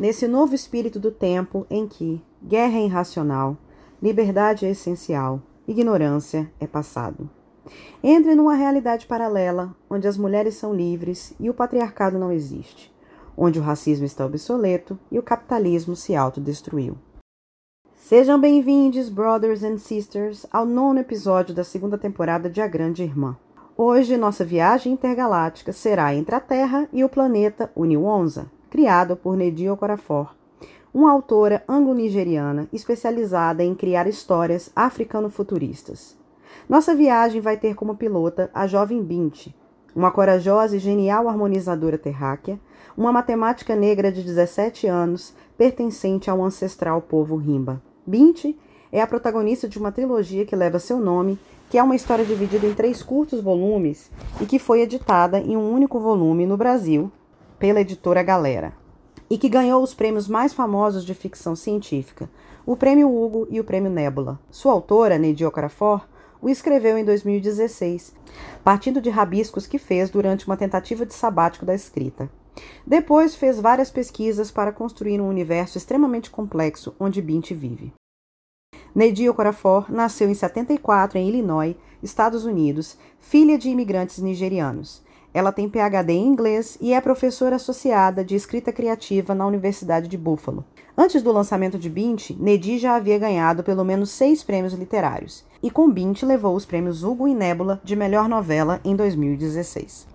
nesse novo espírito do tempo em que guerra é irracional, liberdade é essencial, ignorância é passado. Entre numa realidade paralela, onde as mulheres são livres e o patriarcado não existe, onde o racismo está obsoleto e o capitalismo se autodestruiu. Sejam bem-vindos, brothers and sisters, ao nono episódio da segunda temporada de A Grande Irmã. Hoje, nossa viagem intergaláctica será entre a Terra e o planeta Uniwonza, criado por Nedi Okorafor, uma autora anglo-nigeriana especializada em criar histórias africano-futuristas. Nossa viagem vai ter como pilota a jovem Bint, uma corajosa e genial harmonizadora terráquea, uma matemática negra de 17 anos, pertencente ao ancestral povo Rimba. Bint é a protagonista de uma trilogia que leva seu nome que é uma história dividida em três curtos volumes e que foi editada em um único volume no Brasil pela editora Galera, e que ganhou os prêmios mais famosos de ficção científica, o Prêmio Hugo e o Prêmio Nebula. Sua autora, Neidi Okafor, o escreveu em 2016, partindo de rabiscos que fez durante uma tentativa de sabático da escrita. Depois fez várias pesquisas para construir um universo extremamente complexo onde Bint vive. Neidi Okorafor nasceu em 74 em Illinois, Estados Unidos, filha de imigrantes nigerianos. Ela tem PhD em inglês e é professora associada de escrita criativa na Universidade de Buffalo. Antes do lançamento de Bint, Nedi já havia ganhado pelo menos seis prêmios literários, e com Bint levou os prêmios Hugo e Nebula de melhor novela em 2016.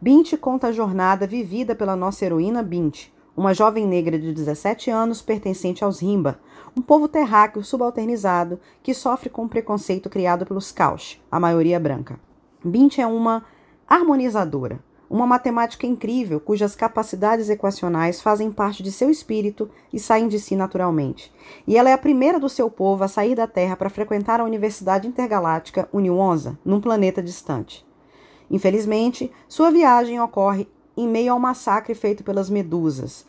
Bint conta a jornada vivida pela nossa heroína Bint, uma jovem negra de 17 anos pertencente aos Rimba, um povo terráqueo subalternizado que sofre com o preconceito criado pelos Kaush, a maioria branca. Bint é uma harmonizadora, uma matemática incrível cujas capacidades equacionais fazem parte de seu espírito e saem de si naturalmente. E ela é a primeira do seu povo a sair da Terra para frequentar a Universidade Intergaláctica Uniwonza, num planeta distante. Infelizmente, sua viagem ocorre em meio ao massacre feito pelas medusas,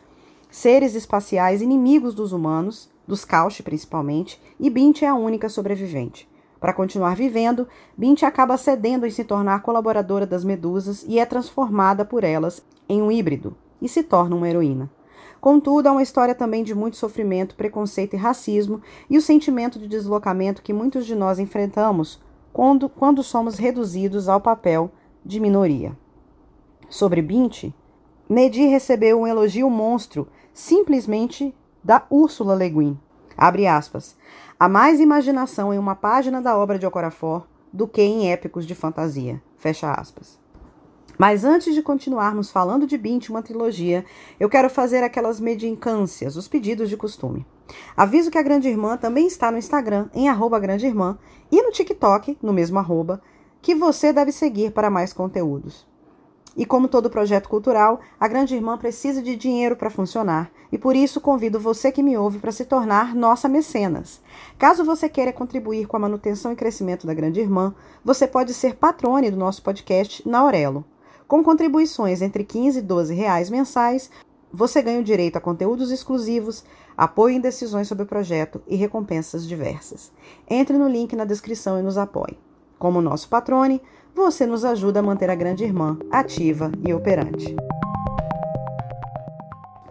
seres espaciais inimigos dos humanos, dos Kaush principalmente, e Bint é a única sobrevivente. Para continuar vivendo, Bint acaba cedendo em se tornar colaboradora das medusas e é transformada por elas em um híbrido e se torna uma heroína. Contudo, é uma história também de muito sofrimento, preconceito e racismo e o sentimento de deslocamento que muitos de nós enfrentamos quando, quando somos reduzidos ao papel de minoria. Sobre Bint, Nedi recebeu um elogio monstro, simplesmente da Úrsula Le Guin. Abre aspas. Há mais imaginação em uma página da obra de Okorafor do que em épicos de fantasia. Fecha aspas. Mas antes de continuarmos falando de Bint, uma trilogia, eu quero fazer aquelas medincâncias, os pedidos de costume. Aviso que a Grande Irmã também está no Instagram, em arroba Grande Irmã, e no TikTok, no mesmo arroba, que você deve seguir para mais conteúdos. E como todo projeto cultural, a Grande Irmã precisa de dinheiro para funcionar, e por isso convido você que me ouve para se tornar nossa mecenas. Caso você queira contribuir com a manutenção e crescimento da Grande Irmã, você pode ser patrone do nosso podcast na Aurelo. Com contribuições entre 15 e 12 reais mensais, você ganha o direito a conteúdos exclusivos, apoio em decisões sobre o projeto e recompensas diversas. Entre no link na descrição e nos apoie. Como nosso patrone, você nos ajuda a manter a Grande Irmã ativa e operante.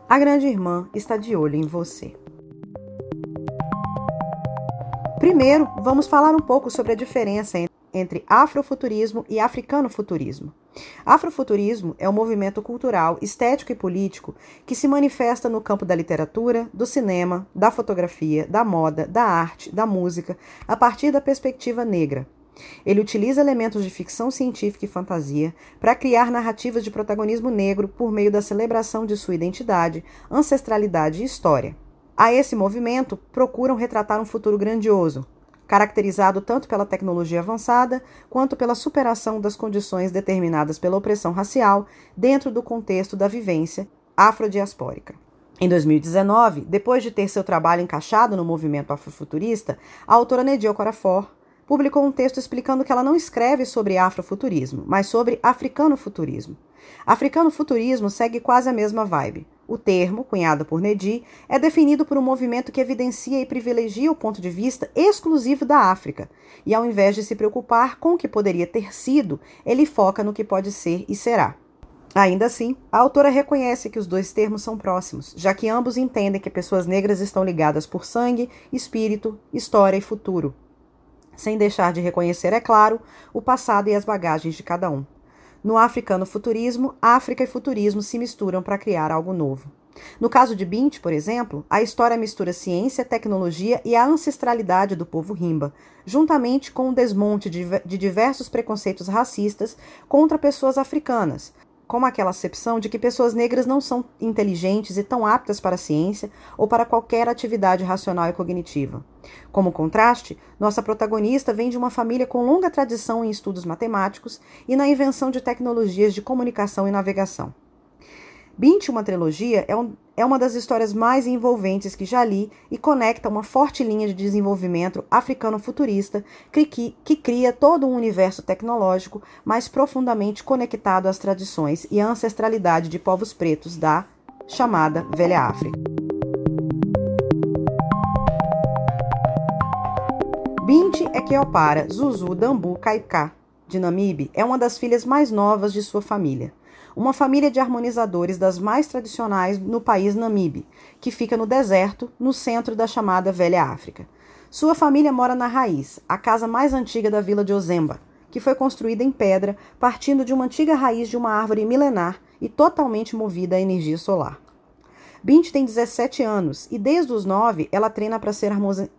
A Grande Irmã está de olho em você. Primeiro, vamos falar um pouco sobre a diferença entre afrofuturismo e africano-futurismo. Afrofuturismo é um movimento cultural, estético e político que se manifesta no campo da literatura, do cinema, da fotografia, da moda, da arte, da música, a partir da perspectiva negra, ele utiliza elementos de ficção científica e fantasia para criar narrativas de protagonismo negro por meio da celebração de sua identidade, ancestralidade e história. A esse movimento, procuram retratar um futuro grandioso, caracterizado tanto pela tecnologia avançada quanto pela superação das condições determinadas pela opressão racial dentro do contexto da vivência afrodiaspórica. Em 2019, depois de ter seu trabalho encaixado no movimento afrofuturista, a autora Nedio Corafor publicou um texto explicando que ela não escreve sobre afrofuturismo, mas sobre africano-futurismo. Africano-futurismo segue quase a mesma vibe. O termo, cunhado por Nedi, é definido por um movimento que evidencia e privilegia o ponto de vista exclusivo da África, e ao invés de se preocupar com o que poderia ter sido, ele foca no que pode ser e será. Ainda assim, a autora reconhece que os dois termos são próximos, já que ambos entendem que pessoas negras estão ligadas por sangue, espírito, história e futuro, sem deixar de reconhecer, é claro, o passado e as bagagens de cada um. No africano futurismo, África e futurismo se misturam para criar algo novo. No caso de Bint, por exemplo, a história mistura ciência, tecnologia e a ancestralidade do povo rimba, juntamente com o desmonte de diversos preconceitos racistas contra pessoas africanas, como aquela acepção de que pessoas negras não são inteligentes e tão aptas para a ciência ou para qualquer atividade racional e cognitiva. Como contraste, nossa protagonista vem de uma família com longa tradição em estudos matemáticos e na invenção de tecnologias de comunicação e navegação. Bint, uma trilogia, é, um, é uma das histórias mais envolventes que já li e conecta uma forte linha de desenvolvimento africano futurista que, cria todo um universo tecnológico mais profundamente conectado às tradições e à ancestralidade de povos pretos da chamada Velha África. Bint Equeopara Zuzu Dambu Kaiká, de Namibe, é uma das filhas mais novas de sua família uma família de harmonizadores das mais tradicionais no país Namibe, que fica no deserto, no centro da chamada Velha África. Sua família mora na Raiz, a casa mais antiga da vila de Ozemba, que foi construída em pedra, partindo de uma antiga raiz de uma árvore milenar e totalmente movida à energia solar. Bint tem 17 anos e desde os 9 ela treina para ser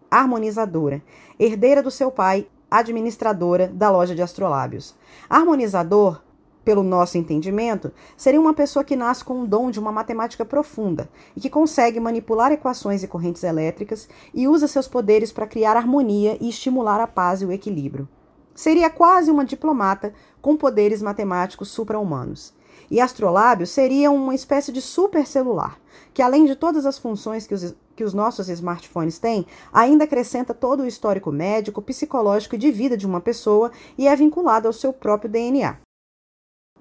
harmonizadora, herdeira do seu pai, administradora da loja de astrolábios. Harmonizador pelo nosso entendimento, seria uma pessoa que nasce com o dom de uma matemática profunda e que consegue manipular equações e correntes elétricas e usa seus poderes para criar harmonia e estimular a paz e o equilíbrio. Seria quase uma diplomata com poderes matemáticos supra-humanos. E Astrolábio seria uma espécie de supercelular, que além de todas as funções que os, que os nossos smartphones têm, ainda acrescenta todo o histórico médico, psicológico e de vida de uma pessoa e é vinculado ao seu próprio DNA.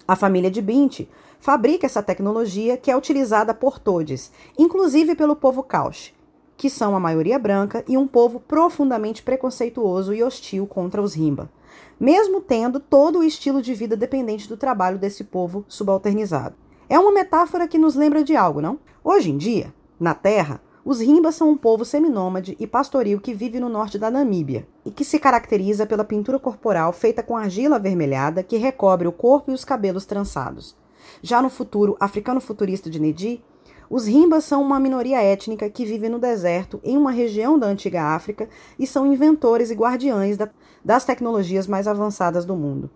A família de Bint fabrica essa tecnologia que é utilizada por todos, inclusive pelo povo Kaush, que são a maioria branca e um povo profundamente preconceituoso e hostil contra os Rimba, mesmo tendo todo o estilo de vida dependente do trabalho desse povo subalternizado. É uma metáfora que nos lembra de algo, não? Hoje em dia, na Terra, os Rimbas são um povo seminômade e pastoril que vive no norte da Namíbia e que se caracteriza pela pintura corporal feita com argila avermelhada que recobre o corpo e os cabelos trançados. Já no futuro africano futurista de Nedi, os Rimbas são uma minoria étnica que vive no deserto em uma região da antiga África e são inventores e guardiães da, das tecnologias mais avançadas do mundo.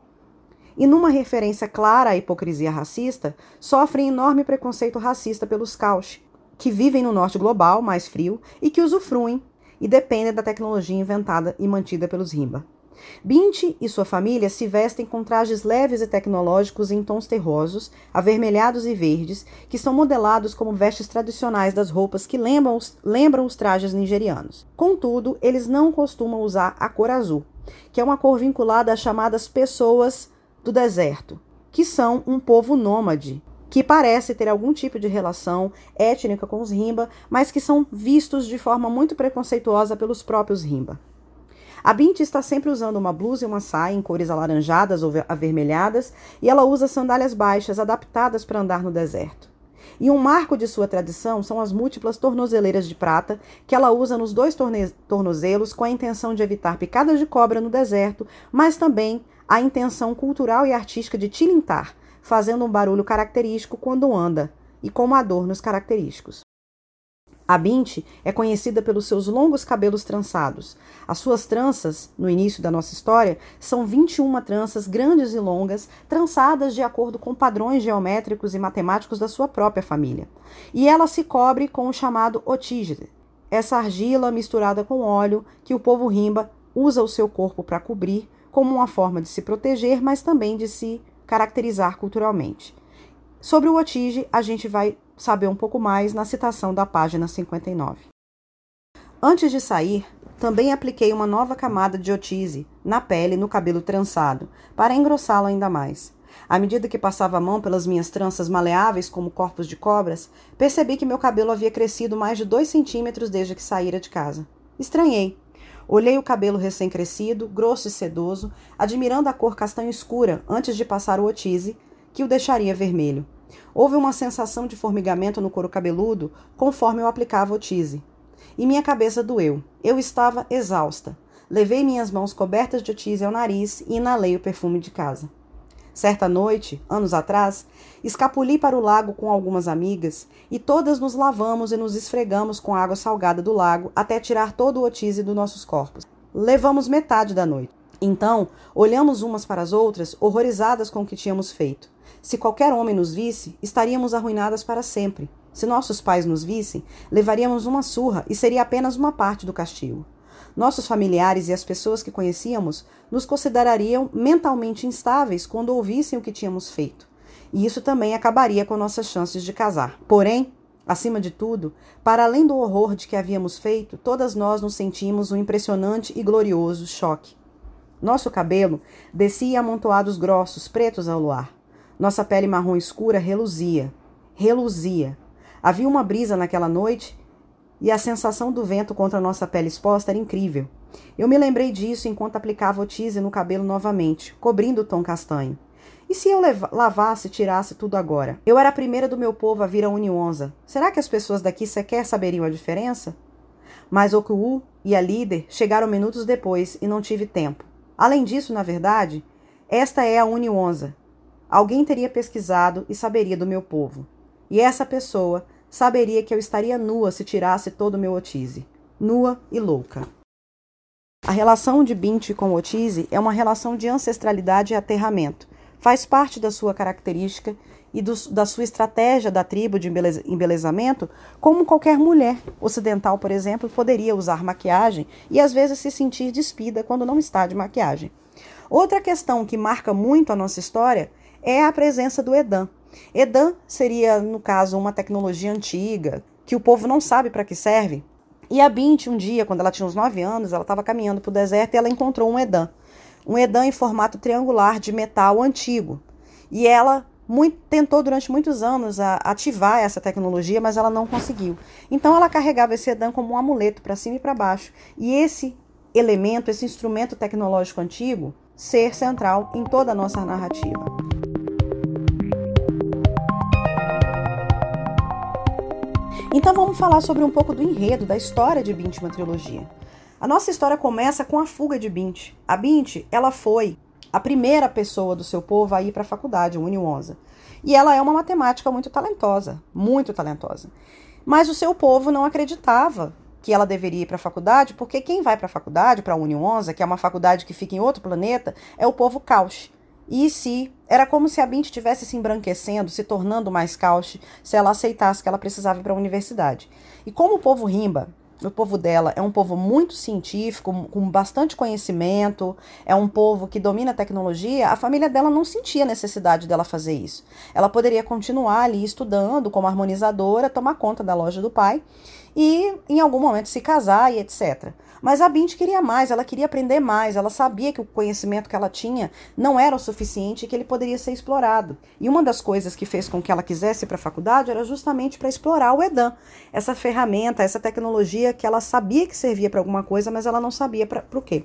E numa referência clara à hipocrisia racista, sofrem enorme preconceito racista pelos Kaush, que vivem no norte global, mais frio, e que usufruem e dependem da tecnologia inventada e mantida pelos Rimba. Bint e sua família se vestem com trajes leves e tecnológicos em tons terrosos, avermelhados e verdes, que são modelados como vestes tradicionais das roupas que lembram os, lembram os trajes nigerianos. Contudo, eles não costumam usar a cor azul, que é uma cor vinculada às chamadas pessoas do deserto, que são um povo nômade, que parece ter algum tipo de relação étnica com os Rimba, mas que são vistos de forma muito preconceituosa pelos próprios Rimba. A Bint está sempre usando uma blusa e uma saia em cores alaranjadas ou avermelhadas, e ela usa sandálias baixas adaptadas para andar no deserto. E um marco de sua tradição são as múltiplas tornozeleiras de prata que ela usa nos dois tornozelos com a intenção de evitar picadas de cobra no deserto, mas também a intenção cultural e artística de tilintar, fazendo um barulho característico quando anda e como adornos característicos. A Bint é conhecida pelos seus longos cabelos trançados. As suas tranças, no início da nossa história, são 21 tranças grandes e longas, trançadas de acordo com padrões geométricos e matemáticos da sua própria família. E ela se cobre com o chamado otígide, essa argila misturada com óleo que o povo rimba usa o seu corpo para cobrir, como uma forma de se proteger, mas também de se caracterizar culturalmente. Sobre o otige, a gente vai saber um pouco mais na citação da página 59. Antes de sair, também apliquei uma nova camada de otise na pele e no cabelo trançado, para engrossá-lo ainda mais. À medida que passava a mão pelas minhas tranças maleáveis como corpos de cobras, percebi que meu cabelo havia crescido mais de dois centímetros desde que saíra de casa. Estranhei, Olhei o cabelo recém-crescido, grosso e sedoso, admirando a cor castanho escura antes de passar o otise, que o deixaria vermelho. Houve uma sensação de formigamento no couro cabeludo conforme eu aplicava o tise. E minha cabeça doeu. Eu estava exausta. Levei minhas mãos cobertas de tise ao nariz e inalei o perfume de casa. Certa noite, anos atrás, escapuli para o lago com algumas amigas e todas nos lavamos e nos esfregamos com a água salgada do lago até tirar todo o otise dos nossos corpos. Levamos metade da noite. Então, olhamos umas para as outras, horrorizadas com o que tínhamos feito. Se qualquer homem nos visse, estaríamos arruinadas para sempre. Se nossos pais nos vissem, levaríamos uma surra e seria apenas uma parte do castigo. Nossos familiares e as pessoas que conhecíamos nos considerariam mentalmente instáveis quando ouvissem o que tínhamos feito. E isso também acabaria com nossas chances de casar. Porém, acima de tudo, para além do horror de que havíamos feito, todas nós nos sentimos um impressionante e glorioso choque. Nosso cabelo descia amontoados grossos, pretos ao luar. Nossa pele marrom escura reluzia, reluzia. Havia uma brisa naquela noite e a sensação do vento contra nossa pele exposta era incrível. Eu me lembrei disso enquanto aplicava o tise no cabelo novamente, cobrindo o tom castanho. E se eu lavasse e tirasse tudo agora? Eu era a primeira do meu povo a vir a Unionza. Será que as pessoas daqui sequer saberiam a diferença? Mas Oku'u e a líder chegaram minutos depois e não tive tempo. Além disso, na verdade, esta é a Unionza. Alguém teria pesquisado e saberia do meu povo. E essa pessoa saberia que eu estaria nua se tirasse todo o meu otise. Nua e louca. A relação de Bint com Otise é uma relação de ancestralidade e aterramento. Faz parte da sua característica e do, da sua estratégia da tribo de embelezamento, como qualquer mulher ocidental, por exemplo, poderia usar maquiagem e às vezes se sentir despida quando não está de maquiagem. Outra questão que marca muito a nossa história é a presença do Edan, Edan seria, no caso, uma tecnologia antiga, que o povo não sabe para que serve. E a Bint, um dia, quando ela tinha uns 9 anos, ela estava caminhando para o deserto e ela encontrou um Edan. Um Edan em formato triangular de metal antigo. E ela muito, tentou durante muitos anos ativar essa tecnologia, mas ela não conseguiu. Então ela carregava esse Edan como um amuleto para cima e para baixo. E esse elemento, esse instrumento tecnológico antigo, ser central em toda a nossa narrativa. Então vamos falar sobre um pouco do enredo, da história de Bint, uma trilogia. A nossa história começa com a fuga de Bint. A Bint, ela foi a primeira pessoa do seu povo a ir para a faculdade, Unionza. E ela é uma matemática muito talentosa, muito talentosa. Mas o seu povo não acreditava que ela deveria ir para a faculdade, porque quem vai para a faculdade, para a Unionza, que é uma faculdade que fica em outro planeta, é o povo Cauche. E se era como se a Bint estivesse se embranquecendo, se tornando mais cauche, se ela aceitasse que ela precisava ir para a universidade. E como o povo rimba, o povo dela é um povo muito científico, com bastante conhecimento, é um povo que domina a tecnologia, a família dela não sentia necessidade dela fazer isso. Ela poderia continuar ali estudando como harmonizadora, tomar conta da loja do pai e em algum momento se casar e etc. Mas a Bint queria mais, ela queria aprender mais, ela sabia que o conhecimento que ela tinha não era o suficiente e que ele poderia ser explorado. E uma das coisas que fez com que ela quisesse ir para a faculdade era justamente para explorar o EDAM, essa ferramenta, essa tecnologia que ela sabia que servia para alguma coisa, mas ela não sabia para o quê.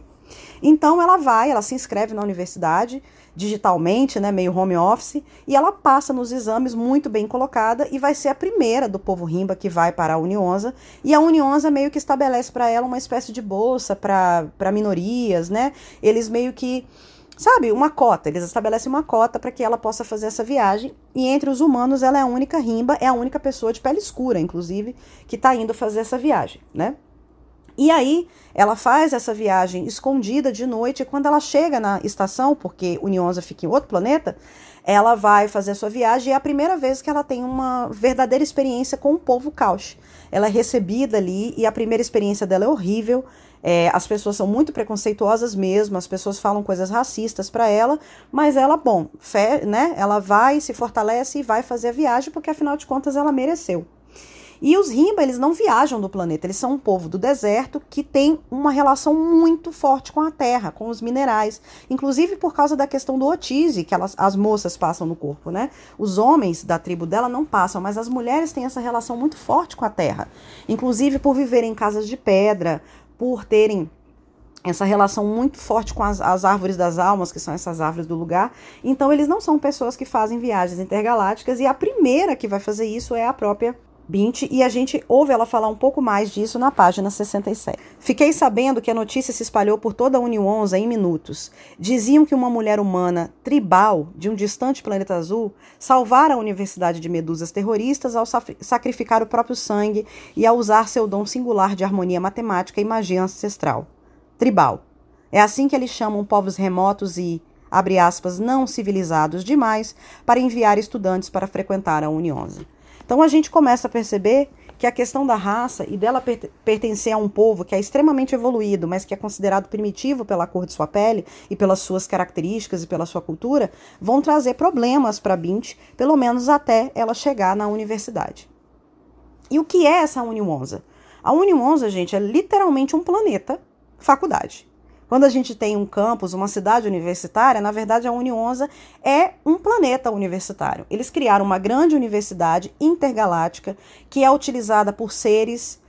Então ela vai, ela se inscreve na universidade digitalmente, né, meio home office, e ela passa nos exames muito bem colocada e vai ser a primeira do povo rimba que vai para a Unionza. E a Unionza meio que estabelece para ela uma espécie de bolsa para minorias, né? Eles meio que sabe, uma cota. Eles estabelecem uma cota para que ela possa fazer essa viagem. E entre os humanos, ela é a única rimba, é a única pessoa de pele escura, inclusive, que está indo fazer essa viagem, né? E aí ela faz essa viagem escondida de noite e quando ela chega na estação, porque Unionza fica em outro planeta, ela vai fazer a sua viagem e é a primeira vez que ela tem uma verdadeira experiência com o povo Cauche. Ela é recebida ali e a primeira experiência dela é horrível. É, as pessoas são muito preconceituosas mesmo, as pessoas falam coisas racistas para ela, mas ela, bom, fé, né? Ela vai, se fortalece e vai fazer a viagem porque afinal de contas ela mereceu. E os Rimba, eles não viajam do planeta, eles são um povo do deserto que tem uma relação muito forte com a terra, com os minerais, inclusive por causa da questão do otise que elas, as moças passam no corpo, né? Os homens da tribo dela não passam, mas as mulheres têm essa relação muito forte com a terra, inclusive por viverem em casas de pedra, por terem essa relação muito forte com as, as, árvores das almas, que são essas árvores do lugar. Então, eles não são pessoas que fazem viagens intergalácticas, e a primeira que vai fazer isso é a própria Bint, e a gente ouve ela falar um pouco mais disso na página 67. Fiquei sabendo que a notícia se espalhou por toda a Unionza em minutos. Diziam que uma mulher humana tribal de um distante planeta azul salvara a Universidade de Medusas terroristas ao sacrificar o próprio sangue e ao usar seu dom singular de harmonia matemática e magia ancestral tribal. É assim que eles chamam povos remotos e, abre aspas, não civilizados demais para enviar estudantes para frequentar a Unionza. Então a gente começa a perceber que a questão da raça e dela pertencer a um povo que é extremamente evoluído, mas que é considerado primitivo pela cor de sua pele e pelas suas características e pela sua cultura, vão trazer problemas para Bint, pelo menos até ela chegar na universidade. E o que é essa Unionza? A Unionza, gente, é literalmente um planeta faculdade. Quando a gente tem um campus, uma cidade universitária, na verdade a Unionza é um planeta universitário. Eles criaram uma grande universidade intergaláctica que é utilizada por seres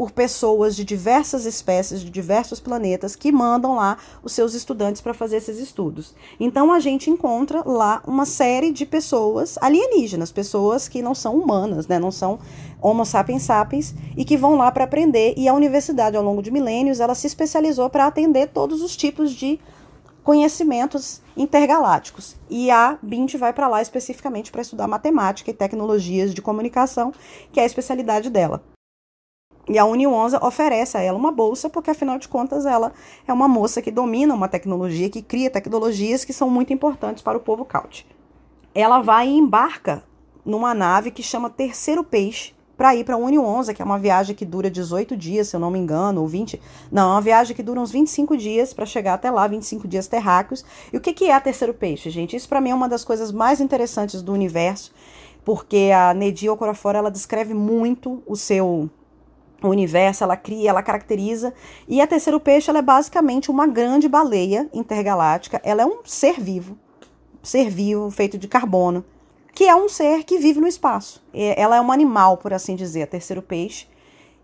por pessoas de diversas espécies, de diversos planetas, que mandam lá os seus estudantes para fazer esses estudos. Então a gente encontra lá uma série de pessoas alienígenas, pessoas que não são humanas, né? não são Homo sapiens sapiens, e que vão lá para aprender. E a universidade, ao longo de milênios, ela se especializou para atender todos os tipos de conhecimentos intergalácticos. E a BINT vai para lá especificamente para estudar matemática e tecnologias de comunicação, que é a especialidade dela. E a Unionza oferece a ela uma bolsa, porque afinal de contas ela é uma moça que domina uma tecnologia, que cria tecnologias que são muito importantes para o povo caute. Ela vai e embarca numa nave que chama Terceiro Peixe para ir para a Unionza, que é uma viagem que dura 18 dias, se eu não me engano, ou 20. Não, é uma viagem que dura uns 25 dias para chegar até lá, 25 dias terráqueos. E o que, que é a Terceiro Peixe, gente? Isso para mim é uma das coisas mais interessantes do universo, porque a Nedi Okorafor, ela descreve muito o seu o universo, ela cria, ela caracteriza. E a terceiro peixe, ela é basicamente uma grande baleia intergaláctica. Ela é um ser vivo, ser vivo feito de carbono, que é um ser que vive no espaço. Ela é um animal, por assim dizer, a terceiro peixe.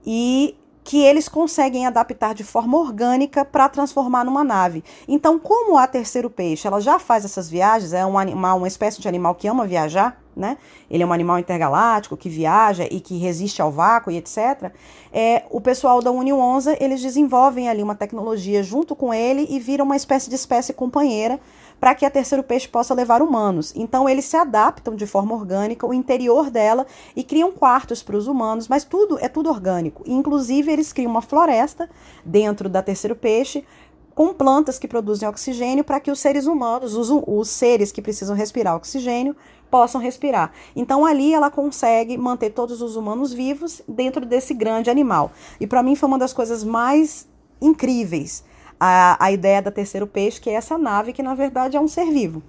E que eles conseguem adaptar de forma orgânica para transformar numa nave. Então, como a terceiro peixe, ela já faz essas viagens, é um animal, uma espécie de animal que ama viajar, né? Ele é um animal intergaláctico que viaja e que resiste ao vácuo e etc. É, o pessoal da Unionza, eles desenvolvem ali uma tecnologia junto com ele e viram uma espécie de espécie companheira para que a terceiro peixe possa levar humanos. Então eles se adaptam de forma orgânica o interior dela e criam quartos para os humanos, mas tudo é tudo orgânico. Inclusive eles criam uma floresta dentro da terceiro peixe com plantas que produzem oxigênio para que os seres humanos, os, os seres que precisam respirar oxigênio, possam respirar. Então ali ela consegue manter todos os humanos vivos dentro desse grande animal. E para mim foi uma das coisas mais incríveis a, a ideia da terceiro peixe, que é essa nave que na verdade é um ser vivo.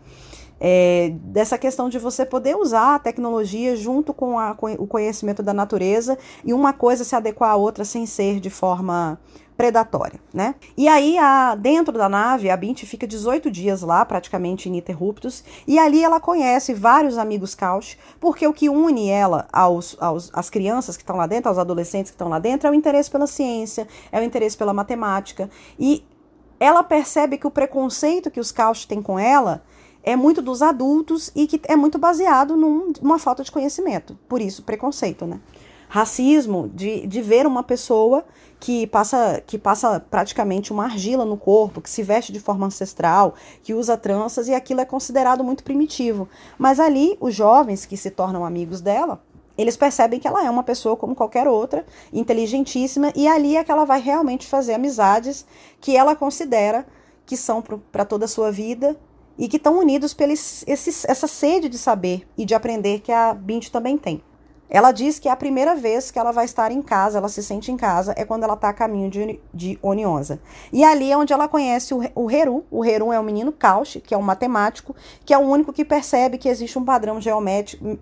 É, dessa questão de você poder usar a tecnologia junto com, a, com, o conhecimento da natureza e uma coisa se adequar à outra sem ser de forma predatória, né? E aí, a, dentro da nave, a Bint fica 18 dias lá, praticamente ininterruptos, e ali ela conhece vários amigos Couch, porque o que une ela aos, aos às crianças que estão lá dentro, aos adolescentes que estão lá dentro, é o interesse pela ciência, é o interesse pela matemática, e ela percebe que o preconceito que os Couch têm com ela é muito dos adultos e que é muito baseado num, numa falta de conhecimento. Por isso, preconceito, né? Racismo de, de ver uma pessoa que passa, que passa praticamente uma argila no corpo, que se veste de forma ancestral, que usa tranças, e aquilo é considerado muito primitivo. Mas ali, os jovens que se tornam amigos dela, eles percebem que ela é uma pessoa como qualquer outra, inteligentíssima, e ali é que ela vai realmente fazer amizades que ela considera que são para toda a sua vida e que estão unidos pela essa sede de saber e de aprender que a Bint também tem. Ela diz que é a primeira vez que ela vai estar em casa, ela se sente em casa, é quando ela está a caminho de, de Onionza. E ali é onde ela conhece o, o Heru. O Heru é o menino Kaushi, que é um matemático, que é o único que percebe que existe um padrão geométrico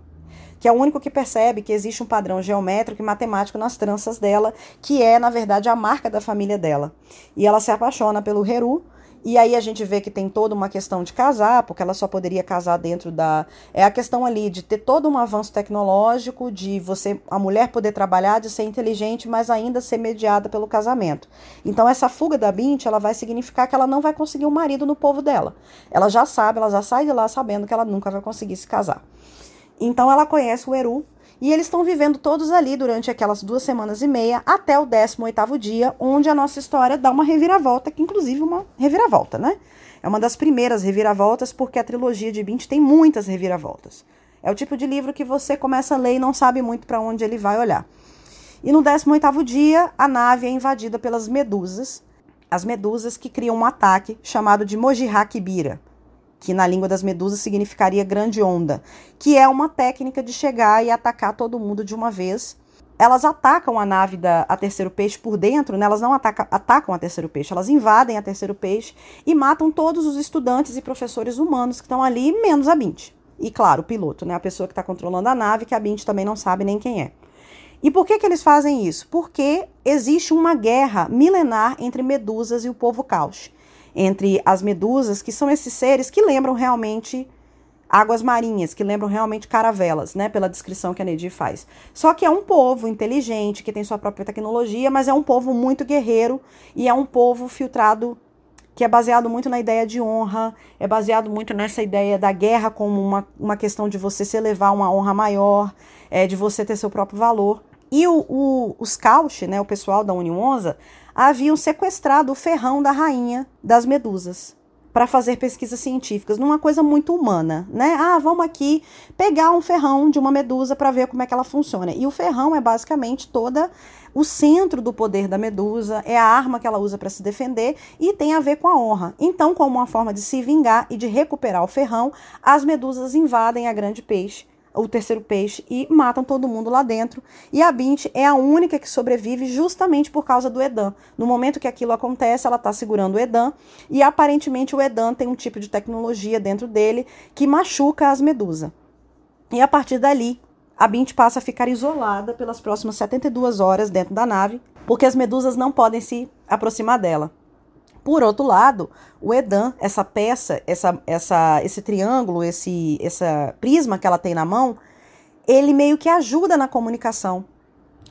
que é o único que percebe que existe um padrão geométrico e matemático nas tranças dela, que é, na verdade, a marca da família dela. E ela se apaixona pelo Heru, E aí a gente vê que tem toda uma questão de casar, porque ela só poderia casar dentro da. É a questão ali de ter todo um avanço tecnológico, de você, a mulher poder trabalhar, de ser inteligente, mas ainda ser mediada pelo casamento. Então essa fuga da Bint, ela vai significar que ela não vai conseguir um marido no povo dela. Ela já sabe, ela já sai de lá sabendo que ela nunca vai conseguir se casar. Então ela conhece o Eru, e eles estão vivendo todos ali durante aquelas duas semanas e meia até o 18º dia, onde a nossa história dá uma reviravolta, que inclusive uma reviravolta, né? É uma das primeiras reviravoltas, porque a trilogia de Bint tem muitas reviravoltas. É o tipo de livro que você começa a ler e não sabe muito para onde ele vai olhar. E no 18º dia, a nave é invadida pelas medusas, as medusas que criam um ataque chamado de Mojihakibira que na língua das medusas significaria grande onda, que é uma técnica de chegar e atacar todo mundo de uma vez. Elas atacam a nave da a terceiro peixe por dentro, né? elas não ataca, atacam a terceiro peixe, elas invadem a terceiro peixe e matam todos os estudantes e professores humanos que estão ali, menos a Bint. E claro, o piloto, né? a pessoa que está controlando a nave, que a Bint também não sabe nem quem é. E por que, que eles fazem isso? Porque existe uma guerra milenar entre medusas e o povo Caos entre as medusas, que são esses seres que lembram realmente águas marinhas, que lembram realmente caravelas, né, pela descrição que a Nedir faz. Só que é um povo inteligente, que tem sua própria tecnologia, mas é um povo muito guerreiro e é um povo filtrado que é baseado muito na ideia de honra, é baseado muito nessa ideia da guerra como uma, uma questão de você se elevar a uma honra maior, é, de você ter seu próprio valor. E o, o, os Cauch, né, o pessoal da Unionza, haviam sequestrado o ferrão da rainha das medusas para fazer pesquisas científicas, numa coisa muito humana, né? Ah, vamos aqui pegar um ferrão de uma medusa para ver como é que ela funciona. E o ferrão é basicamente toda o centro do poder da medusa, é a arma que ela usa para se defender e tem a ver com a honra. Então, como uma forma de se vingar e de recuperar o ferrão, as medusas invadem a grande peixe o terceiro peixe e matam todo mundo lá dentro. E a Bint é a única que sobrevive justamente por causa do Edan. No momento que aquilo acontece, ela está segurando o Edan e aparentemente o Edan tem um tipo de tecnologia dentro dele que machuca as medusas. E a partir dali, a Bint passa a ficar isolada pelas próximas 72 horas dentro da nave, porque as medusas não podem se aproximar dela. Por outro lado, o Edan, essa peça, essa, essa, esse triângulo, esse essa prisma que ela tem na mão, ele meio que ajuda na comunicação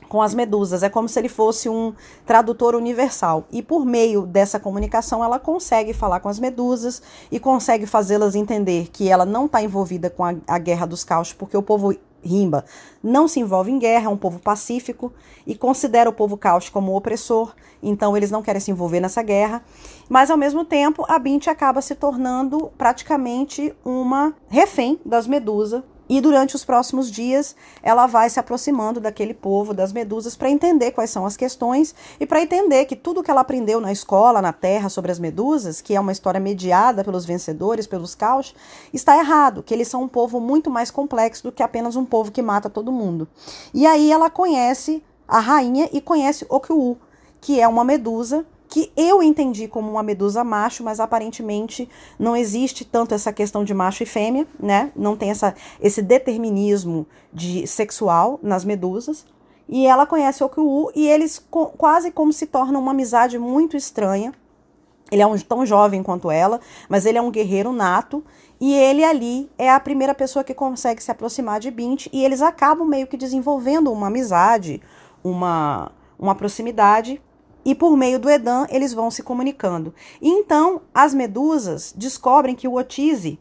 com as medusas. É como se ele fosse um tradutor universal. E por meio dessa comunicação, ela consegue falar com as medusas e consegue fazê-las entender que ela não está envolvida com a, a guerra dos caos, porque o povo Rimba não se envolve em guerra, é um povo pacífico e considera o povo Caos como opressor, então eles não querem se envolver nessa guerra. Mas ao mesmo tempo, a Bint acaba se tornando praticamente uma refém das Medusa e durante os próximos dias, ela vai se aproximando daquele povo, das medusas, para entender quais são as questões e para entender que tudo que ela aprendeu na escola, na terra, sobre as medusas, que é uma história mediada pelos vencedores, pelos caos, está errado, que eles são um povo muito mais complexo do que apenas um povo que mata todo mundo. E aí ela conhece a rainha e conhece Okyuu, que é uma medusa que eu entendi como uma medusa macho, mas aparentemente não existe tanto essa questão de macho e fêmea, né? Não tem essa, esse determinismo de sexual nas medusas. E ela conhece o Okyuu e eles co quase como se tornam uma amizade muito estranha. Ele é um, tão jovem quanto ela, mas ele é um guerreiro nato. E ele ali é a primeira pessoa que consegue se aproximar de Bint. E eles acabam meio que desenvolvendo uma amizade, uma, uma proximidade e por meio do Edan eles vão se comunicando. E então as medusas descobrem que o otise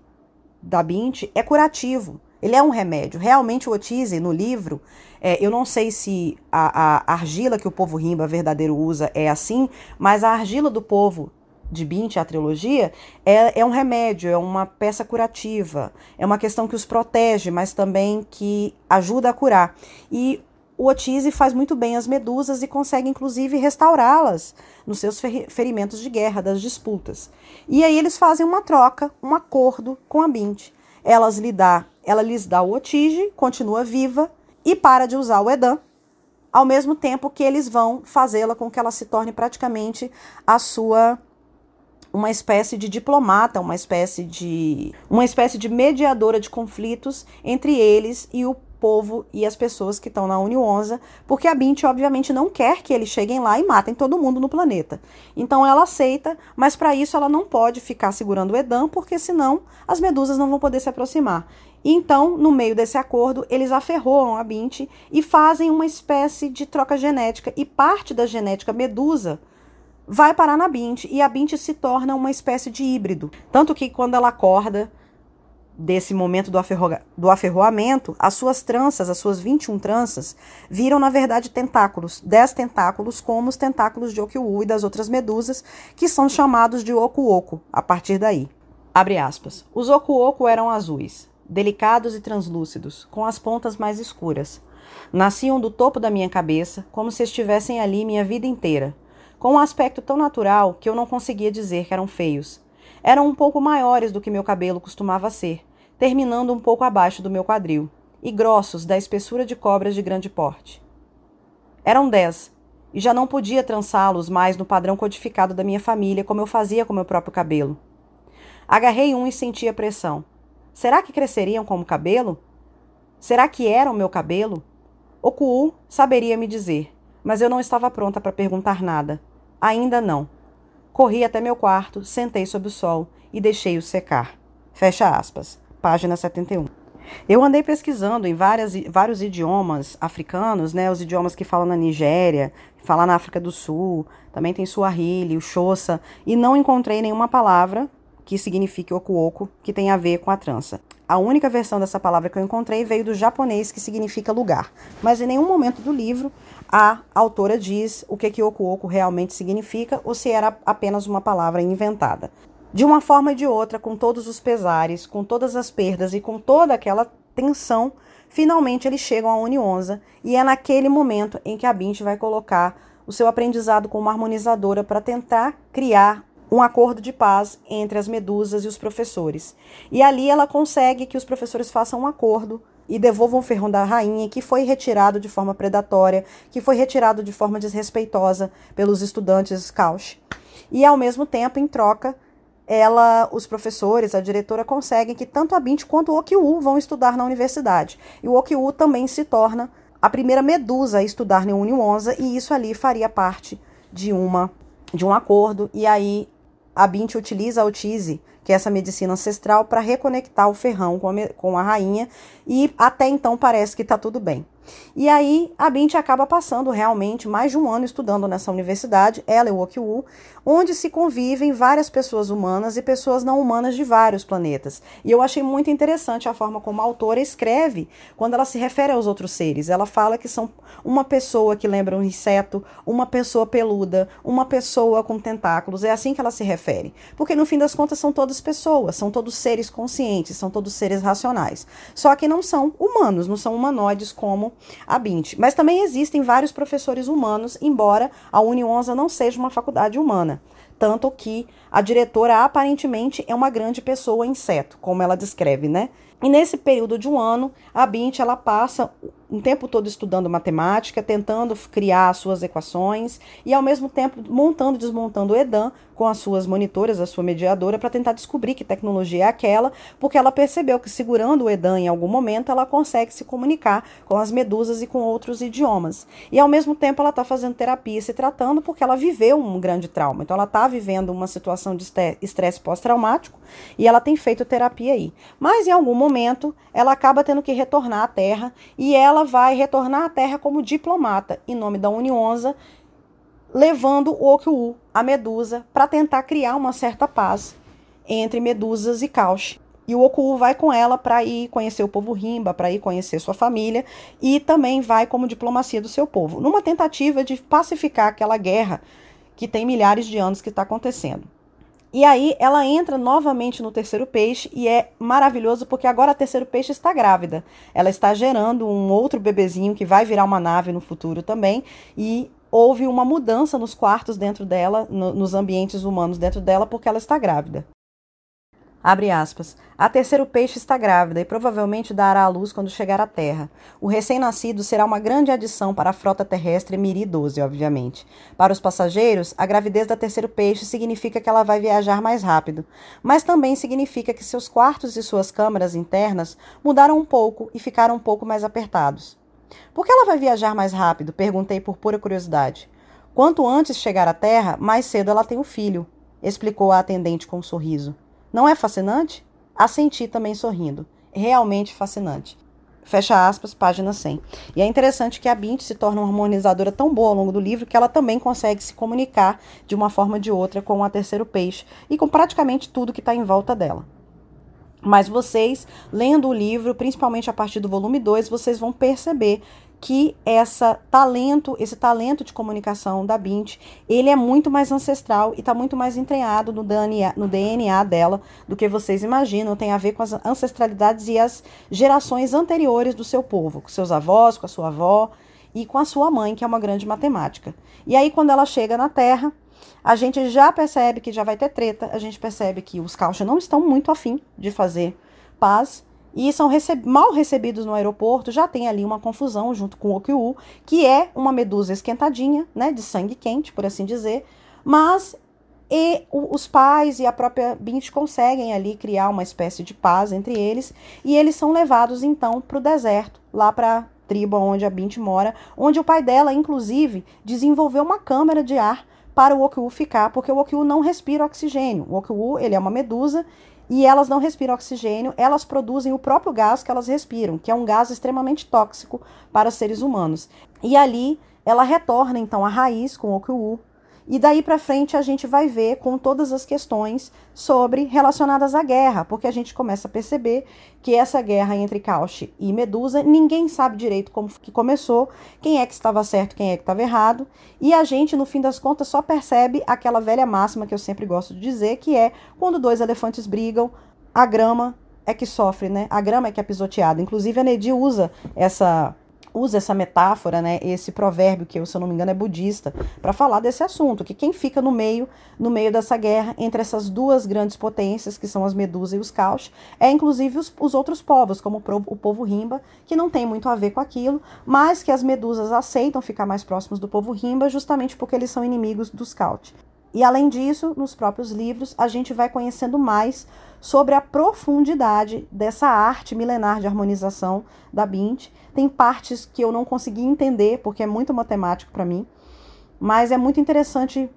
da Bint é curativo. Ele é um remédio. Realmente o otise no livro, é, eu não sei se a, a, argila que o povo rimba verdadeiro usa é assim, mas a argila do povo de Bint, a trilogia, é, é um remédio, é uma peça curativa, é uma questão que os protege, mas também que ajuda a curar. E o Otise faz muito bem as medusas e consegue inclusive restaurá-las nos seus ferimentos de guerra, das disputas. E aí eles fazem uma troca, um acordo com a Bint. Elas lhe dá, ela lhes dá o Otige, continua viva e para de usar o Edan, ao mesmo tempo que eles vão fazê-la com que ela se torne praticamente a sua uma espécie de diplomata, uma espécie de uma espécie de mediadora de conflitos entre eles e o povo e as pessoas que estão na Unionza, porque a Bint obviamente não quer que eles cheguem lá e matem todo mundo no planeta. Então ela aceita, mas para isso ela não pode ficar segurando o Edan, porque senão as medusas não vão poder se aproximar. Então, no meio desse acordo, eles aferroam a Bint e fazem uma espécie de troca genética e parte da genética medusa vai parar na Bint e a Bint se torna uma espécie de híbrido. Tanto que quando ela acorda, desse momento do, aferro, do aferroamento, as suas tranças, as suas 21 tranças, viram na verdade tentáculos, 10 tentáculos, como os tentáculos de Okiu e das outras medusas, que são chamados de Okuoku a partir daí. Abre aspas. Os eram azuis, delicados e translúcidos, com as pontas mais escuras. Nasciam do topo da minha cabeça, como se estivessem ali minha vida inteira, com um aspecto tão natural que eu não conseguia dizer que eram feios eram um pouco maiores do que meu cabelo costumava ser, terminando um pouco abaixo do meu quadril, e grossos da espessura de cobras de grande porte. Eram dez, e já não podia trançá-los mais no padrão codificado da minha família, como eu fazia com meu próprio cabelo. Agarrei um e senti a pressão. Será que cresceriam como cabelo? Será que era o meu cabelo? Okuu saberia me dizer, mas eu não estava pronta para perguntar nada. Ainda não. Corri até meu quarto, sentei sob o sol e deixei-o secar. Fecha aspas. Página 71. Eu andei pesquisando em várias, vários idiomas africanos, né, os idiomas que falam na Nigéria, falam na África do Sul, também tem Swahili, o Xhosa, e não encontrei nenhuma palavra que signifique okuoko que tenha a ver com a trança. A única versão dessa palavra que eu encontrei veio do japonês, que significa lugar. Mas em nenhum momento do livro a autora diz o que que Okuoku realmente significa ou se era apenas uma palavra inventada. De uma forma ou de outra, com todos os pesares, com todas as perdas e com toda aquela tensão, finalmente eles chegam à Unionza e é naquele momento em que a Bint vai colocar o seu aprendizado como harmonizadora para tentar criar um acordo de paz entre as medusas e os professores. E ali ela consegue que os professores façam um acordo e devolvam o ferrão da rainha, que foi retirado de forma predatória, que foi retirado de forma desrespeitosa pelos estudantes Kausch. E ao mesmo tempo, em troca, ela, os professores, a diretora conseguem que tanto a Bint quanto o Okiu vão estudar na universidade. E o Okiu também se torna a primeira medusa a estudar na Unionza e isso ali faria parte de uma de um acordo e aí a Bint utiliza a Otise que é essa medicina ancestral, para reconectar o ferrão com a, com a rainha, e até então parece que está tudo bem. E aí a Bint acaba passando realmente mais de um ano estudando nessa universidade, ela e o Okiwu, onde se convivem várias pessoas humanas e pessoas não humanas de vários planetas. E eu achei muito interessante a forma como a autora escreve quando ela se refere aos outros seres. Ela fala que são uma pessoa que lembra um inseto, uma pessoa peluda, uma pessoa com tentáculos. É assim que ela se refere. Porque no fim das contas são todas pessoas, são todos seres conscientes, são todos seres racionais. Só que não são humanos, não são humanoides como a Bint. Mas também existem vários professores humanos, embora a Unionza não seja uma faculdade humana. Tanto que a diretora aparentemente é uma grande pessoa inseto, como ela descreve, né? E nesse período de um ano, a Bint ela passa um tempo todo estudando matemática, tentando criar as suas equações e ao mesmo tempo montando e desmontando o EDAM com as suas monitoras, a sua mediadora, para tentar descobrir que tecnologia é aquela, porque ela percebeu que segurando o EDAM em algum momento ela consegue se comunicar com as medusas e com outros idiomas. E ao mesmo tempo ela está fazendo terapia, se tratando, porque ela viveu um grande trauma. Então ela está vivendo uma situação de estresse pós-traumático e ela tem feito terapia aí. Mas em algum momento ela acaba tendo que retornar à Terra e ela vai retornar à Terra como diplomata, em nome da Unionza, levando o Okyuu, a Medusa, para tentar criar uma certa paz entre Medusas e Kaush. E o Oku vai com ela para ir conhecer o povo Rimba, para ir conhecer sua família e também vai como diplomacia do seu povo, numa tentativa de pacificar aquela guerra que tem milhares de anos que está acontecendo. E aí ela entra novamente no terceiro peixe e é maravilhoso porque agora a terceiro peixe está grávida. Ela está gerando um outro bebezinho que vai virar uma nave no futuro também e houve uma mudança nos quartos dentro dela, no, nos ambientes humanos dentro dela porque ela está grávida. Abre aspas. A terceiro peixe está grávida e provavelmente dará à luz quando chegar à Terra. O recém-nascido será uma grande adição para a frota terrestre Miri 12, obviamente. Para os passageiros, a gravidez da terceiro peixe significa que ela vai viajar mais rápido, mas também significa que seus quartos e suas câmaras internas mudaram um pouco e ficaram um pouco mais apertados. Por que ela vai viajar mais rápido? Perguntei por pura curiosidade. Quanto antes chegar à Terra, mais cedo ela tem o filho, explicou a atendente com um sorriso. Não é fascinante? Assenti também sorrindo. Realmente fascinante. Fecha aspas, página 100. E é interessante que a Bint se torna uma harmonizadora tão boa ao longo do livro que ela também consegue se comunicar de uma forma ou de outra com a terceiro peixe e com praticamente tudo que está em volta dela. Mas vocês, lendo o livro, principalmente a partir do volume 2, vocês vão perceber que essa talento, esse talento de comunicação da Bint, ele é muito mais ancestral e está muito mais entranhado no DNA, no DNA dela do que vocês imaginam. Tem a ver com as ancestralidades e as gerações anteriores do seu povo, com seus avós, com a sua avó e com a sua mãe, que é uma grande matemática. E aí, quando ela chega na Terra, a gente já percebe que já vai ter treta, a gente percebe que os Caucha não estão muito afim de fazer paz e são mal recebidos no aeroporto, já tem ali uma confusão junto com o Okyu, que é uma medusa esquentadinha, né, de sangue quente, por assim dizer, mas e os pais e a própria Bint conseguem ali criar uma espécie de paz entre eles, e eles são levados então para o deserto, lá para a tribo onde a Bint mora, onde o pai dela, inclusive, desenvolveu uma câmara de ar para o Okyu ficar, porque o Okyu não respira oxigênio. O Okyu, ele é uma medusa e elas não respiram oxigênio, elas produzem o próprio gás que elas respiram, que é um gás extremamente tóxico para seres humanos. E ali ela retorna então à raiz com o Okyu, e daí para frente a gente vai ver com todas as questões sobre relacionadas à guerra, porque a gente começa a perceber que essa guerra entre Cauche e Medusa, ninguém sabe direito como que começou, quem é que estava certo, quem é que estava errado, e a gente no fim das contas só percebe aquela velha máxima que eu sempre gosto de dizer, que é quando dois elefantes brigam, a grama é que sofre, né? A grama é que é pisoteada. Inclusive a Nedi usa essa usa essa metáfora, né, esse provérbio que, se eu não me engano, é budista, para falar desse assunto, que quem fica no meio, no meio dessa guerra entre essas duas grandes potências, que são as Medusa e os Caos, é inclusive os, os outros povos, como o, povo Rimba, que não tem muito a ver com aquilo, mas que as Medusas aceitam ficar mais próximos do povo Rimba, justamente porque eles são inimigos dos Caut. E além disso, nos próprios livros, a gente vai conhecendo mais sobre a profundidade dessa arte milenar de harmonização da Bint. Tem partes que eu não consegui entender, porque é muito matemático para mim, mas é muito interessante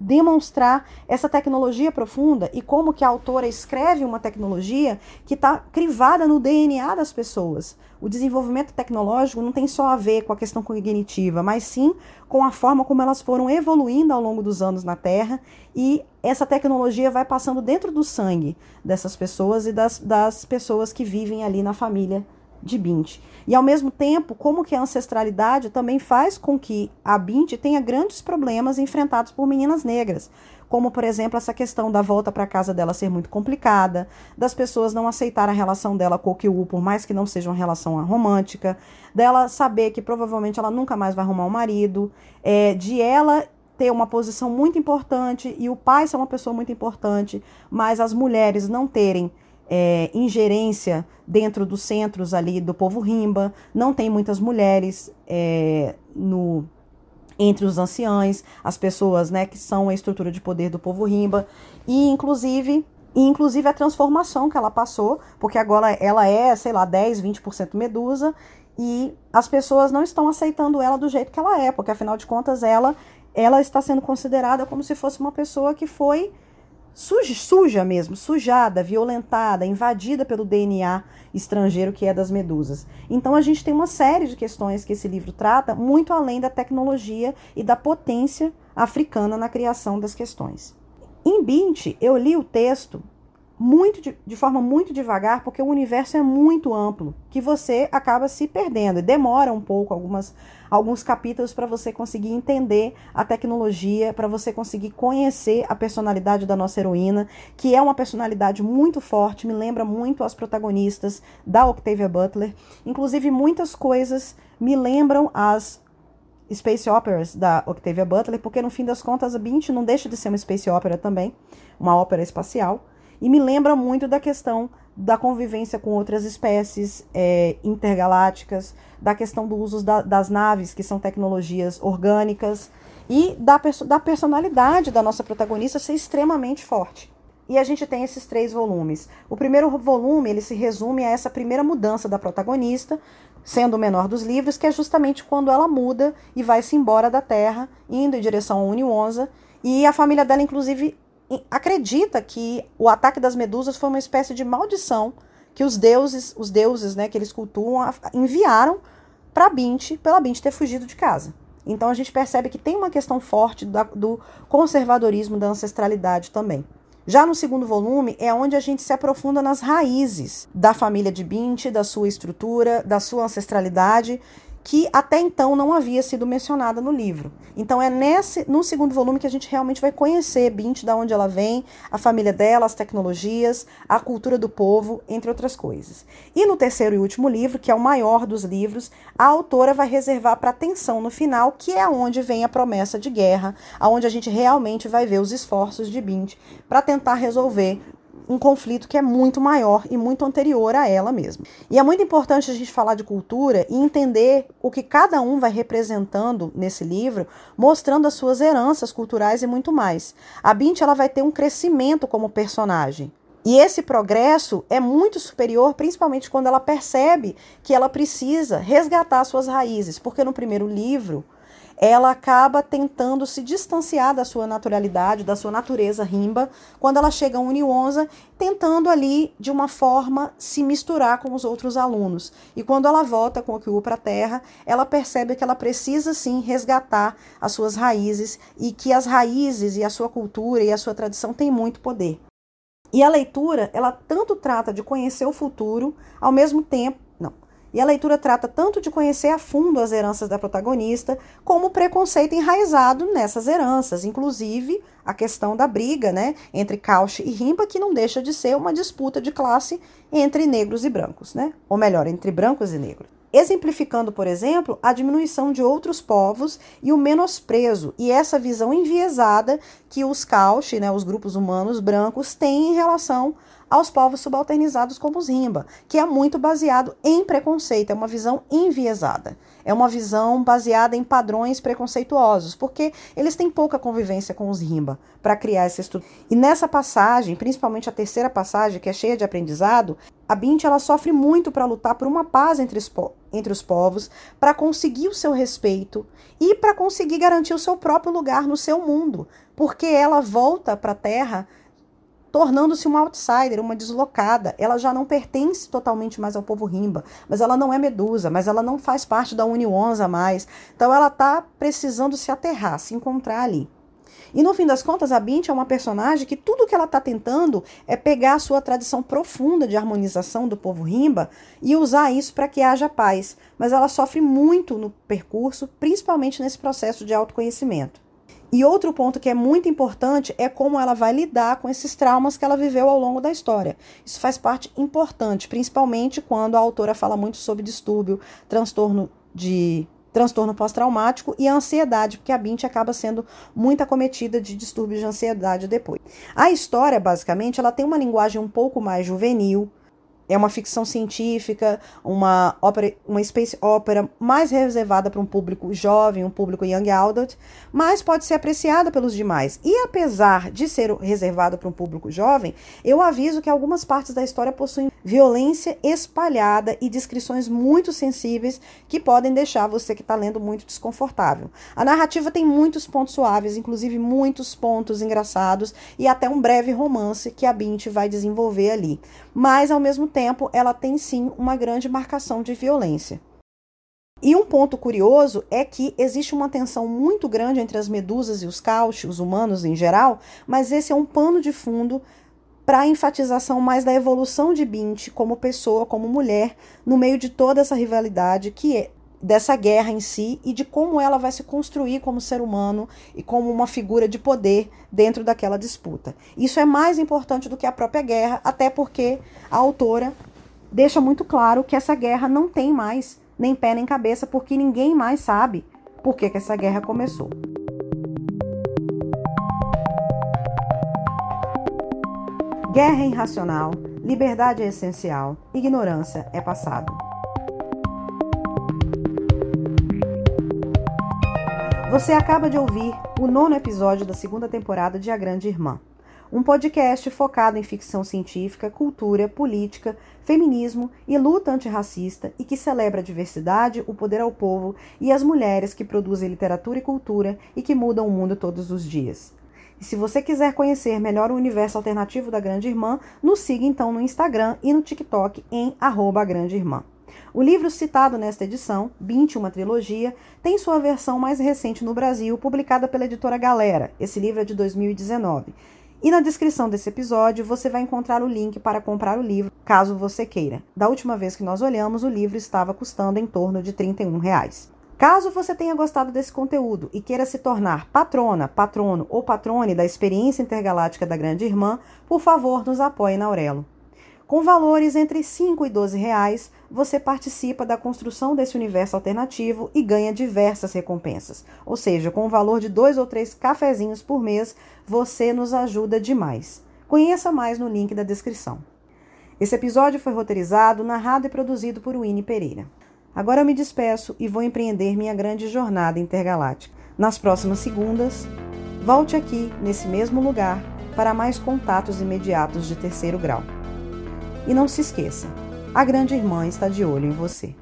demonstrar essa tecnologia profunda e como que a autora escreve uma tecnologia que está crivada no DNA das pessoas. O desenvolvimento tecnológico não tem só a ver com a questão cognitiva, mas sim com a forma como elas foram evoluindo ao longo dos anos na Terra e essa tecnologia vai passando dentro do sangue dessas pessoas e das, das pessoas que vivem ali na família de Bint. E ao mesmo tempo, como que a ancestralidade também faz com que a Bint tenha grandes problemas enfrentados por meninas negras, como por exemplo essa questão da volta para casa dela ser muito complicada, das pessoas não aceitar a relação dela com o Kyu, por mais que não seja uma relação romântica, dela saber que provavelmente ela nunca mais vai arrumar um marido, é, de ela ter uma posição muito importante e o pai ser uma pessoa muito importante, mas as mulheres não terem é, ingerência dentro dos centros ali do povo rimba, não tem muitas mulheres é, no entre os anciães, as pessoas né, que são a estrutura de poder do povo rimba, e inclusive, e inclusive a transformação que ela passou, porque agora ela é, sei lá, 10, 20% medusa, e as pessoas não estão aceitando ela do jeito que ela é, porque afinal de contas ela, ela está sendo considerada como se fosse uma pessoa que foi suja, suja mesmo, sujada, violentada, invadida pelo DNA estrangeiro que é das medusas. Então a gente tem uma série de questões que esse livro trata, muito além da tecnologia e da potência africana na criação das questões. Em Bint, eu li o texto muito de, de, forma muito devagar, porque o universo é muito amplo, que você acaba se perdendo. E demora um pouco algumas, alguns capítulos para você conseguir entender a tecnologia, para você conseguir conhecer a personalidade da nossa heroína, que é uma personalidade muito forte, me lembra muito as protagonistas da Octavia Butler. Inclusive, muitas coisas me lembram as space operas da Octavia Butler, porque no fim das contas a Bint não deixa de ser uma space opera também, uma ópera espacial. E me lembra muito da questão da convivência com outras espécies é, intergalácticas, da questão do uso da, das naves, que são tecnologias orgânicas, e da, da personalidade da nossa protagonista ser extremamente forte. E a gente tem esses três volumes. O primeiro volume ele se resume a essa primeira mudança da protagonista, sendo o menor dos livros, que é justamente quando ela muda e vai se embora da Terra, indo em direção ao Unionza, e a família dela, inclusive, acredita que o ataque das medusas foi uma espécie de maldição que os deuses, os deuses, né, que eles cultuam, enviaram para Bint, pela Bint ter fugido de casa. Então a gente percebe que tem uma questão forte da, do conservadorismo da ancestralidade também. Já no segundo volume é onde a gente se aprofunda nas raízes da família de Bint, da sua estrutura, da sua ancestralidade que até então não havia sido mencionada no livro. Então é nesse no segundo volume que a gente realmente vai conhecer Bint, da onde ela vem, a família dela, as tecnologias, a cultura do povo, entre outras coisas. E no terceiro e último livro, que é o maior dos livros, a autora vai reservar para atenção no final, que é onde vem a promessa de guerra, aonde a gente realmente vai ver os esforços de Bint para tentar resolver um conflito que é muito maior e muito anterior a ela mesma. E é muito importante a gente falar de cultura e entender o que cada um vai representando nesse livro, mostrando as suas heranças culturais e muito mais. A Bint ela vai ter um crescimento como personagem. E esse progresso é muito superior, principalmente quando ela percebe que ela precisa resgatar suas raízes, porque no primeiro livro ela acaba tentando se distanciar da sua naturalidade, da sua natureza rimba, quando ela chega a Unionza, tentando ali, de uma forma, se misturar com os outros alunos. E quando ela volta com o Kyu para a Terra, ela percebe que ela precisa sim resgatar as suas raízes e que as raízes e a sua cultura e a sua tradição têm muito poder. E a leitura, ela tanto trata de conhecer o futuro, ao mesmo tempo e a leitura trata tanto de conhecer a fundo as heranças da protagonista, como o preconceito enraizado nessas heranças, inclusive a questão da briga né, entre Cauchy e Rimba, que não deixa de ser uma disputa de classe entre negros e brancos, né? ou melhor, entre brancos e negros. Exemplificando, por exemplo, a diminuição de outros povos e o menosprezo e essa visão enviesada que os Cauchy, né, os grupos humanos brancos, têm em relação aos povos subalternizados como os Rimba, que é muito baseado em preconceito, é uma visão enviesada. É uma visão baseada em padrões preconceituosos, porque eles têm pouca convivência com os Rimba para criar essa estrutura. E nessa passagem, principalmente a terceira passagem, que é cheia de aprendizado, a Bint ela sofre muito para lutar por uma paz entre os, entre os povos, para conseguir o seu respeito e para conseguir garantir o seu próprio lugar no seu mundo, porque ela volta para a Terra tornando-se uma outsider, uma deslocada. Ela já não pertence totalmente mais ao povo rimba, mas ela não é medusa, mas ela não faz parte da Unionza mais. Então ela está precisando se aterrar, se encontrar ali. E no fim das contas, a Bint é uma personagem que tudo que ela está tentando é pegar a sua tradição profunda de harmonização do povo rimba e usar isso para que haja paz. Mas ela sofre muito no percurso, principalmente nesse processo de autoconhecimento. E outro ponto que é muito importante é como ela vai lidar com esses traumas que ela viveu ao longo da história. Isso faz parte importante, principalmente quando a autora fala muito sobre distúrbio, transtorno de transtorno pós-traumático e ansiedade, porque a Bint acaba sendo muito acometida de distúrbios de ansiedade depois. A história, basicamente, ela tem uma linguagem um pouco mais juvenil, é uma ficção científica, uma ópera, uma space opera mais reservada para um público jovem, um público young adult, mas pode ser apreciada pelos demais. E apesar de ser reservado para um público jovem, eu aviso que algumas partes da história possuem violência espalhada e descrições muito sensíveis que podem deixar você que está lendo muito desconfortável. A narrativa tem muitos pontos suaves, inclusive muitos pontos engraçados e até um breve romance que a Bint vai desenvolver ali. Mas ao mesmo tempo tempo, ela tem sim uma grande marcação de violência. E um ponto curioso é que existe uma tensão muito grande entre as medusas e os cauches, os humanos em geral, mas esse é um pano de fundo para a enfatização mais da evolução de Bint como pessoa, como mulher, no meio de toda essa rivalidade que é dessa guerra em si e de como ela vai se construir como ser humano e como uma figura de poder dentro daquela disputa. Isso é mais importante do que a própria guerra, até porque a autora deixa muito claro que essa guerra não tem mais nem pé nem cabeça, porque ninguém mais sabe por que, que essa guerra começou. Guerra é irracional, liberdade é essencial, ignorância é passado. Você acaba de ouvir o nono episódio da segunda temporada de A Grande Irmã, um podcast focado em ficção científica, cultura, política, feminismo e luta antirracista e que celebra a diversidade, o poder ao povo e as mulheres que produzem literatura e cultura e que mudam o mundo todos os dias. E se você quiser conhecer melhor o universo alternativo da Grande Irmã, nos siga então no Instagram e no TikTok em arroba Grande Irmã. O livro citado nesta edição, Bint, uma trilogia, tem sua versão mais recente no Brasil, publicada pela editora Galera. Esse livro é de 2019. E na descrição desse episódio você vai encontrar o link para comprar o livro, caso você queira. Da última vez que nós olhamos, o livro estava custando em torno de 31 reais. Caso você tenha gostado desse conteúdo e queira se tornar patrona, patrono ou patrone da experiência intergaláctica da Grande Irmã, por favor, nos apoie na Aurelo. Com valores entre 5 e 12 reais, você participa da construção desse universo alternativo e ganha diversas recompensas. Ou seja, com o valor de dois ou três cafezinhos por mês, você nos ajuda demais. Conheça mais no link da descrição. Esse episódio foi roteirizado, narrado e produzido por Winnie Pereira. Agora eu me despeço e vou empreender minha grande jornada intergaláctica. Nas próximas segundas, volte aqui, nesse mesmo lugar, para mais contatos imediatos de terceiro grau. E não se esqueça, a grande irmã está de olho em você.